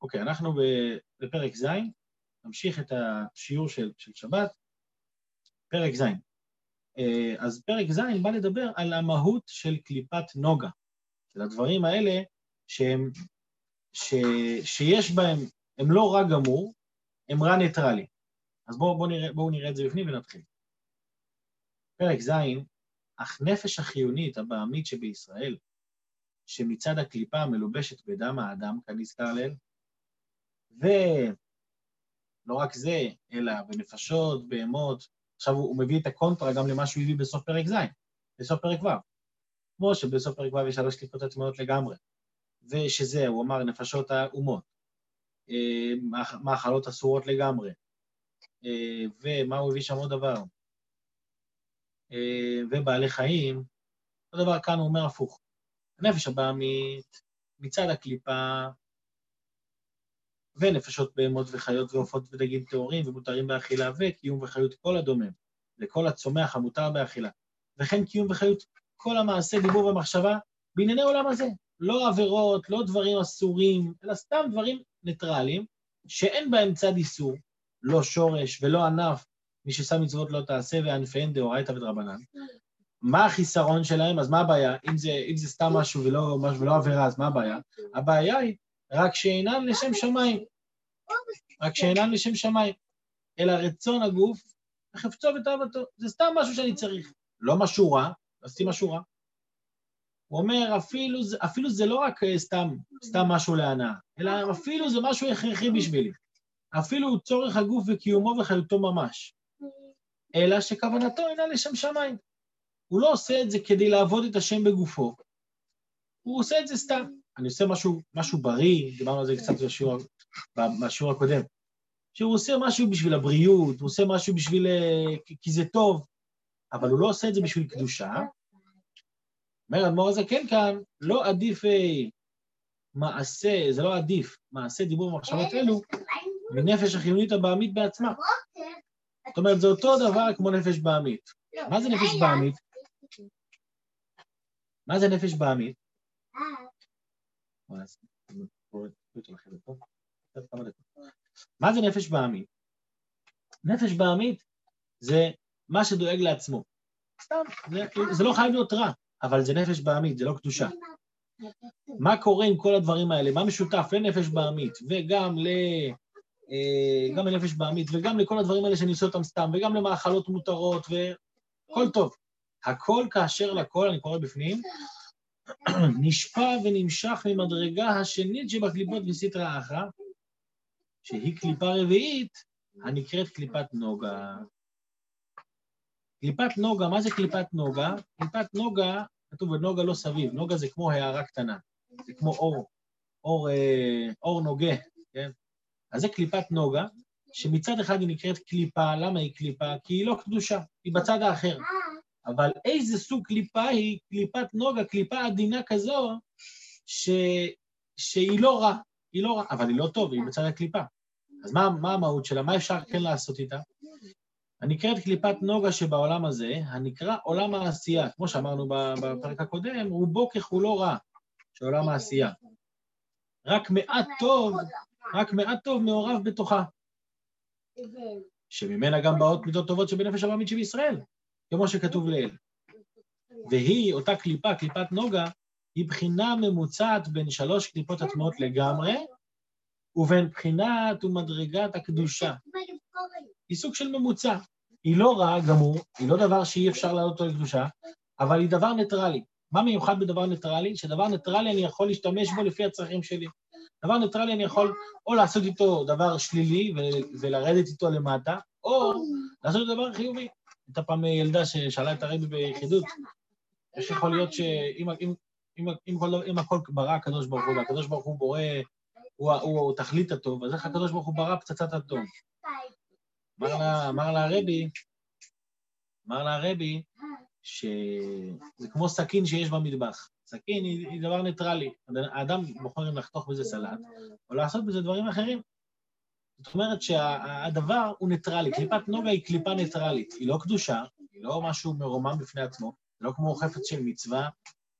אוקיי, אנחנו בפרק ז', נמשיך את השיעור של, של שבת, פרק ז'. אה, אז פרק ז' בא לדבר על המהות של קליפת נוגה, של הדברים האלה שהם, ש, שיש בהם, הם לא רע גמור, הם רע ניטרלי. אז בואו בוא נראה, בוא נראה את זה בפנים ונתחיל. פרק ז', אך נפש החיונית הבעמית שבישראל, שמצד הקליפה המלובשת בדם האדם, כנזכר לעיל, ולא רק זה, אלא בנפשות, בהמות, עכשיו הוא, הוא מביא את הקונטרה גם למה שהוא הביא בסוף פרק ז', בסוף פרק ו'. כמו שבסוף פרק ו' יש שלוש קליפות עצמאיות לגמרי. ושזה, הוא אמר, נפשות האומות, אה, מאכלות אסורות לגמרי. אה, ומה הוא הביא שם עוד דבר? אה, ובעלי חיים, אותו דבר כאן הוא אומר הפוך. הנפש הבעמית, מצד הקליפה, ונפשות בהמות וחיות ועופות ודגים טהורים ומותרים באכילה, וקיום וחיות כל הדומם, לכל הצומח המותר באכילה, וכן קיום וחיות כל המעשה, דיבור ומחשבה בענייני עולם הזה. לא עבירות, לא דברים אסורים, אלא סתם דברים ניטרליים, שאין בהם צד איסור, לא שורש ולא ענף, מי ששם מצוות לא תעשה וענפיהן דאורייתא ודרבנן. מה החיסרון שלהם? אז מה הבעיה? אם זה, אם זה סתם משהו ולא, משהו ולא עבירה, אז מה הבעיה? הבעיה היא רק שאינן לשם שמיים. רק שאינן לשם שמיים. אלא רצון הגוף וחפצו ותאוותו. זה סתם משהו שאני צריך. לא משהו רע, עשיתי משהו רע. הוא אומר, אפילו, אפילו זה לא רק אה, סתם, סתם משהו להנאה, אלא אפילו זה משהו הכרחי בשבילי. אפילו צורך הגוף וקיומו וחיותו ממש. אלא שכוונתו אינה לשם שמיים. הוא לא עושה את זה כדי לעבוד את השם בגופו, הוא עושה את זה סתם. אני עושה משהו, משהו בריא, דיברנו על זה קצת בשיעור, בשיעור הקודם, שהוא עושה משהו בשביל הבריאות, הוא עושה משהו בשביל... אה, כי זה טוב, אבל הוא לא עושה את זה בשביל קדושה. אומר האדמו"ר הזקן כאן, לא עדיף אה, מעשה, זה לא עדיף, מעשה דיבור ומחשבות אלו, מנפש החיונית הבעמית בעצמה. זאת אומרת, זה אותו דבר כמו נפש בעמית. מה זה נפש בעמית? מה זה נפש בעמית? מה זה נפש בעמית? נפש בעמית זה מה שדואג לעצמו. סתם, זה, לא חייב להיות רע, אבל זה נפש בעמית, זה לא קדושה. מה קורה עם כל הדברים האלה? מה משותף לנפש בעמית וגם ל... אה, גם לנפש בעמית וגם לכל הדברים האלה שאני עושה אותם סתם, וגם למאכלות מותרות, והכל טוב. הכל כאשר לכל, אני קורא בפנים, נשפע ונמשך ממדרגה השנית שבקליפות וסיטרא אחרא, שהיא קליפה רביעית, הנקראת קליפת נוגה. קליפת נוגה, מה זה קליפת נוגה? קליפת נוגה, כתוב בנוגה לא סביב, נוגה זה כמו הערה קטנה, זה כמו אור, אור, אה, אור נוגה, כן? אז זה קליפת נוגה, שמצד אחד היא נקראת קליפה, למה היא קליפה? כי היא לא קדושה, היא בצד האחר. אבל איזה סוג קליפה היא? קליפת נוגה, קליפה עדינה כזו, ש... שהיא לא רע, היא לא רע, אבל היא לא טוב, היא בצד הקליפה. אז מה, מה המהות שלה? מה אפשר כן לעשות איתה? הנקראת קליפת נוגה שבעולם הזה, הנקרא עולם העשייה. כמו שאמרנו בפרק הקודם, רובו ככולו רע, של עולם העשייה. רק מעט טוב, רק מעט טוב מעורב בתוכה. שממנה גם באות מידות טובות שבנפש הבאמית שבישראל. כמו שכתוב לעיל. והיא, אותה קליפה, קליפת נוגה, היא בחינה ממוצעת בין שלוש קליפות הטמאות לגמרי, ובין בחינת ומדרגת הקדושה. היא סוג של ממוצע. היא לא רעה גמור, היא לא דבר שאי אפשר לעלות אותו לקדושה, אבל היא דבר ניטרלי. מה מיוחד בדבר ניטרלי? שדבר ניטרלי אני יכול להשתמש בו לפי הצרכים שלי. דבר ניטרלי אני יכול או לעשות איתו דבר שלילי ולרדת איתו למטה, או לעשות דבר חיובי. הייתה פעם ילדה ששאלה את הרבי ביחידות, איך יכול להיות שאם אם, אם, אם, אם הכל ברא הקדוש ברוך הוא, והקדוש ברוך הוא בורא, הוא, תכלית הטוב, אז איך הקדוש ברוך הוא ברא פצצת הטוב? אמר לה, הרבי, אמר לה הרבי, שזה כמו סכין שיש במטבח. סכין היא דבר ניטרלי. האדם בוחר אם לחתוך בזה סלט, או לעשות בזה דברים אחרים. זאת אומרת שהדבר הוא ניטרלי, קליפת נוגה היא קליפה ניטרלית, היא לא קדושה, היא לא משהו מרומם בפני עצמו, לא כמו חפץ של מצווה,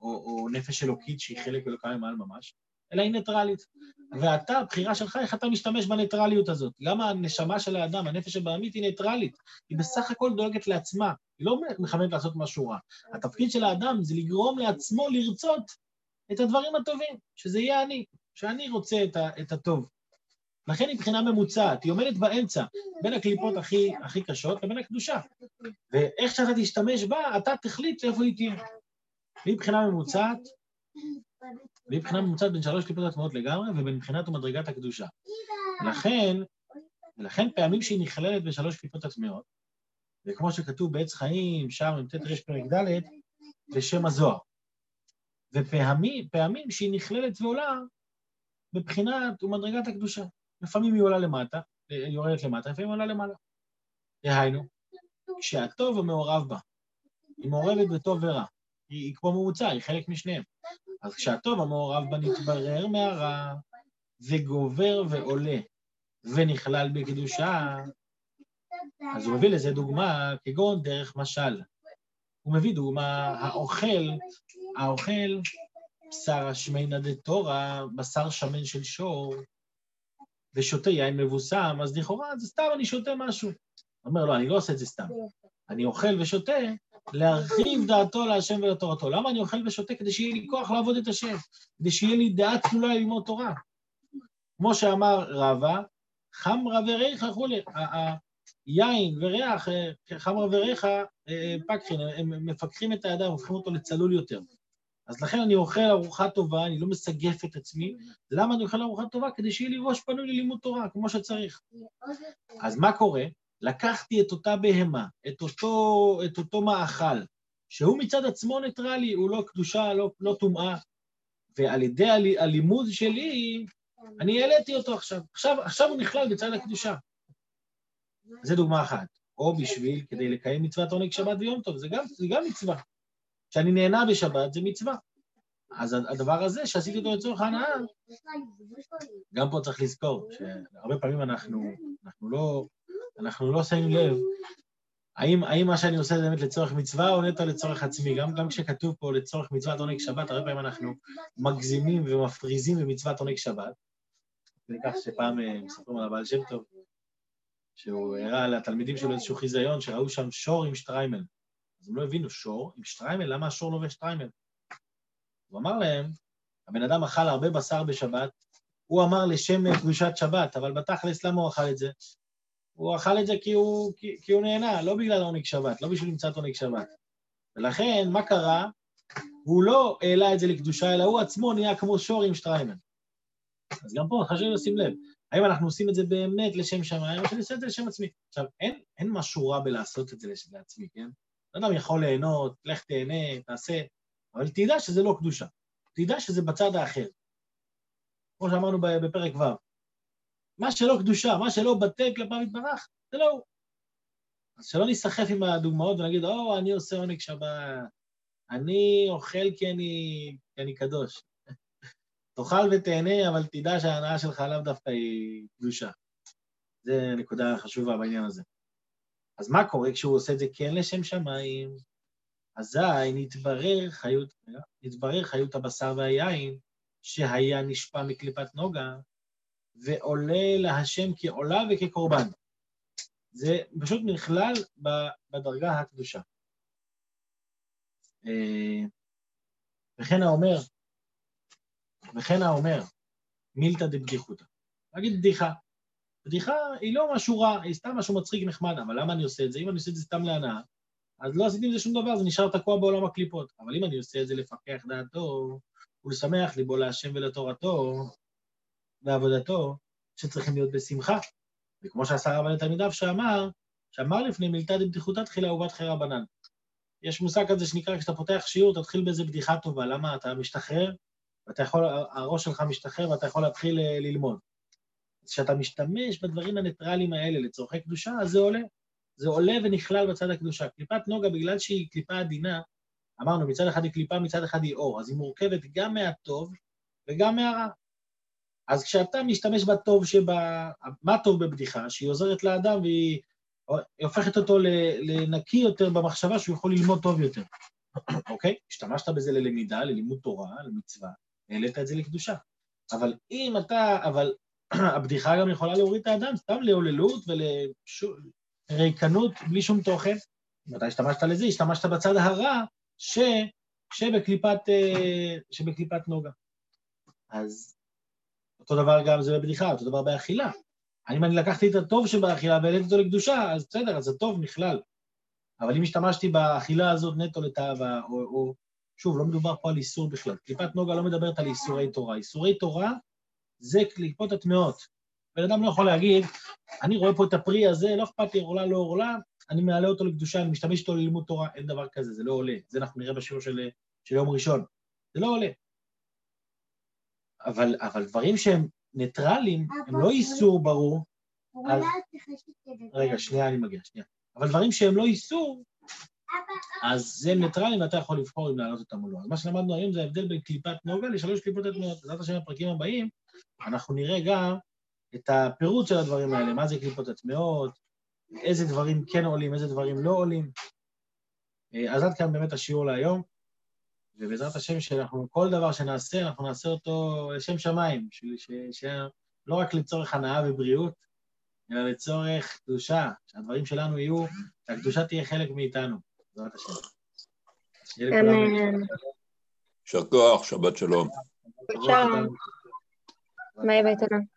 או, או נפש אלוקית שהיא חלק אלוקה מעל ממש, אלא היא ניטרלית. ואתה, הבחירה שלך, איך אתה משתמש בניטרליות הזאת. למה הנשמה של האדם, הנפש הבהמית, היא ניטרלית? היא בסך הכל דואגת לעצמה, היא לא מכוונת לעשות משהו רע. התפקיד של האדם זה לגרום לעצמו לרצות את הדברים הטובים, שזה יהיה אני, שאני רוצה את, ה, את הטוב. לכן היא מבחינה ממוצעת, היא עומדת באמצע, בין הקליפות הכי, הכי קשות לבין הקדושה. ואיך שאתה תשתמש בה, אתה תחליט איפה היא תהיה. והיא מבחינה ממוצעת, והיא מבחינה ממוצעת בין שלוש קליפות הטמעות לגמרי, ובין מבחינת ומדרגת הקדושה. לכן, ולכן פעמים שהיא נכללת בשלוש קליפות הטמעות, וכמו שכתוב בעץ חיים, שם, מ"ט ר' פרק ד', בשם הזוהר. ופעמים שהיא נכללת ועולה בבחינת ומדרגת הקדושה. לפעמים היא עולה למטה, היא יורדת למטה, לפעמים היא עולה למעלה. דהיינו, כשהטוב המעורב בה, היא מעורבת בטוב ורע, היא, היא כמו ממוצע, היא חלק משניהם. אז כשהטוב המעורב בה נתברר מהרע, וגובר ועולה, ונכלל בקדושה, אז הוא מביא לזה דוגמה כגון דרך משל. הוא מביא דוגמה, האוכל, האוכל בשר השמינא דתורא, בשר שמן של שור, ושותה יין מבוסם, אז לכאורה זה סתם אני שותה משהו. אומר, לא, אני לא עושה את זה סתם. אני אוכל ושותה להרחיב דעתו להשם ולתורתו. למה אני אוכל ושותה? כדי שיהיה לי כוח לעבוד את השם, כדי שיהיה לי דעה צלולה ללמוד תורה. כמו שאמר רבא, חמרא וריחא וכולי, יין וריח, אה, חמרא וריחא אה, אה, פקחין, הם מפקחים את האדם, הופכים אותו לצלול יותר. אז לכן אני אוכל ארוחה טובה, אני לא מסגף את עצמי. למה אני אוכל ארוחה טובה? כדי שיהיה לי ראש פנוי ללימוד תורה, כמו שצריך. אז מה קורה? לקחתי את אותה בהמה, את אותו, את אותו מאכל, שהוא מצד עצמו ניטרלי, הוא לא קדושה, לא, לא טומאה, ועל ידי הלימוד שלי, אני העליתי אותו עכשיו. עכשיו. עכשיו הוא נכלל בצד הקדושה. זו דוגמה אחת. או בשביל, כדי לקיים מצוות עונג שבת ויום טוב, זה גם, זה גם מצווה. כשאני נהנה בשבת זה מצווה. אז הדבר הזה שעשיתי אותו לצורך ההנאה, גם פה צריך לזכור שהרבה פעמים אנחנו, אנחנו לא, אנחנו לא שמים לב האם, האם מה שאני עושה זה באמת לצורך מצווה או נטו לצורך עצמי? גם, גם כשכתוב פה לצורך מצוות עונג שבת, הרבה פעמים אנחנו מגזימים ומפריזים במצוות עונג שבת. ניקח שפעם אה, מספרים על הבעל שם טוב, שהוא הראה לתלמידים שלו איזשהו חיזיון, שראו שם שור עם שטריימל. הם לא הבינו, שור עם שטריימל? למה השור לובש שטריימל? הוא אמר להם, הבן אדם אכל הרבה בשר בשבת, הוא אמר לשם קדושת שבת, אבל בתכלס למה הוא אכל את זה? הוא אכל את זה כי הוא, כי, כי הוא נהנה, לא בגלל עונג שבת, לא בשביל למצוא עונג שבת. ולכן, מה קרה? הוא לא העלה את זה לקדושה, אלא הוא עצמו נהיה כמו שור עם שטריימל. אז גם פה חשוב לשים לב, האם אנחנו עושים את זה באמת לשם שמיים, או שאני עושה את זה לשם עצמי. עכשיו, אין, אין משהו רע בלעשות את זה לעצמי, כן? אדם יכול ליהנות, לך תהנה, תעשה, אבל תדע שזה לא קדושה. תדע שזה בצד האחר. כמו שאמרנו בפרק ו'. מה שלא קדושה, מה שלא בטל כלפיו יתברך, זה לא הוא. אז שלא ניסחף עם הדוגמאות ונגיד, או, אני עושה עונג שבת, אני אוכל כי אני, כי אני קדוש. תאכל ותהנה, אבל תדע שההנאה שלך לאו דווקא היא קדושה. זה נקודה חשובה בעניין הזה. אז מה קורה כשהוא עושה את זה כן לשם שמיים? אזי נתברר חיות, נתברר חיות הבשר והיין שהיה נשפע מקליפת נוגה, ועולה להשם כעולה וכקורבן. זה פשוט נכלל בדרגה הקדושה. אה, וכן האומר, וכן האומר, מילתא דבדיחותא. להגיד בדיחה. בדיחה היא לא משהו רע, היא סתם משהו מצחיק נחמד, אבל למה אני עושה את זה? אם אני עושה את זה סתם להנאה, אז לא עשיתי עם זה שום דבר, זה נשאר תקוע בעולם הקליפות. אבל אם אני עושה את זה לפקח דעתו, ולשמח ליבו להשם ולתורתו, ועבודתו, שצריכים להיות בשמחה. וכמו שעשה רבא לתלמידיו שאמר, שאמר לפני מילתא דבדיחותא תחילה ובת חיי רבנן. יש מושג כזה שנקרא, כשאתה פותח שיעור, תתחיל באיזה בדיחה טובה. למה? אתה משתחרר, ואתה יכול, הראש שלך משתחרר ואתה יכול להתחיל אה, ללמוד. כשאתה משתמש בדברים הניטרליים האלה לצורכי קדושה, אז זה עולה. זה עולה ונכלל בצד הקדושה. קליפת נוגה, בגלל שהיא קליפה עדינה, אמרנו, מצד אחד היא קליפה, מצד אחד היא אור, אז היא מורכבת גם מהטוב וגם מהרע. אז כשאתה משתמש בטוב שבה, מה טוב בבדיחה? שהיא עוזרת לאדם והיא הופכת אותו לנקי יותר במחשבה שהוא יכול ללמוד טוב יותר. אוקיי? השתמשת בזה ללמידה, ללימוד תורה, למצווה, העלית את זה לקדושה. אבל אם אתה, אבל הבדיחה גם יכולה להוריד את האדם, סתם לעוללות ולריקנות בלי שום תוכן. מתי השתמשת לזה? השתמשת בצד הרע ש... שבקליפת, אה, שבקליפת נוגה. אז אותו דבר גם זה בבדיחה, אותו דבר באכילה. אם אני לקחתי את הטוב שבאכילה והעליתי אותו לקדושה, אז בסדר, אז הטוב נכלל. אבל אם השתמשתי באכילה הזאת נטו לתאווה, או, או... שוב, לא מדובר פה על איסור בכלל. קליפת נוגה לא מדברת על איסורי תורה. איסורי תורה זה קליפות הטמעות. בן אדם לא יכול להגיד, אני רואה פה את הפרי הזה, לא אכפת לי, עורלה לא עורלה, אני מעלה אותו לקדושה, אני משתמש איתו ללימוד תורה, אין דבר כזה, זה לא עולה. זה אנחנו נראה בשיעור של, של יום ראשון. זה לא עולה. אבל, אבל דברים שהם ניטרלים, הם לא איסור ברור. אז... רגע, שנייה, אני מגיע, שנייה. אבל דברים שהם לא איסור, אז זה ניטרלים ואתה יכול לבחור אם להעלות אותם או לא. אז מה שלמדנו היום זה ההבדל בין קליפת נוגה לשלוש קליפות הטמעות. בעזרת השם בפרקים הבאים, אנחנו נראה גם את הפירוט של הדברים האלה, מה זה קליפות הטמעות, איזה דברים כן עולים, איזה דברים לא עולים. אה, אז עד כאן באמת השיעור להיום, ובעזרת השם שאנחנו, כל דבר שנעשה, אנחנו נעשה אותו לשם שמיים, שלא רק לצורך הנאה ובריאות, אלא לצורך קדושה, שהדברים שלנו יהיו, שהקדושה תהיה חלק מאיתנו, בעזרת השם. אמן. יישר כוח, שבת שלום. שלום. مرحبا يا بيتنا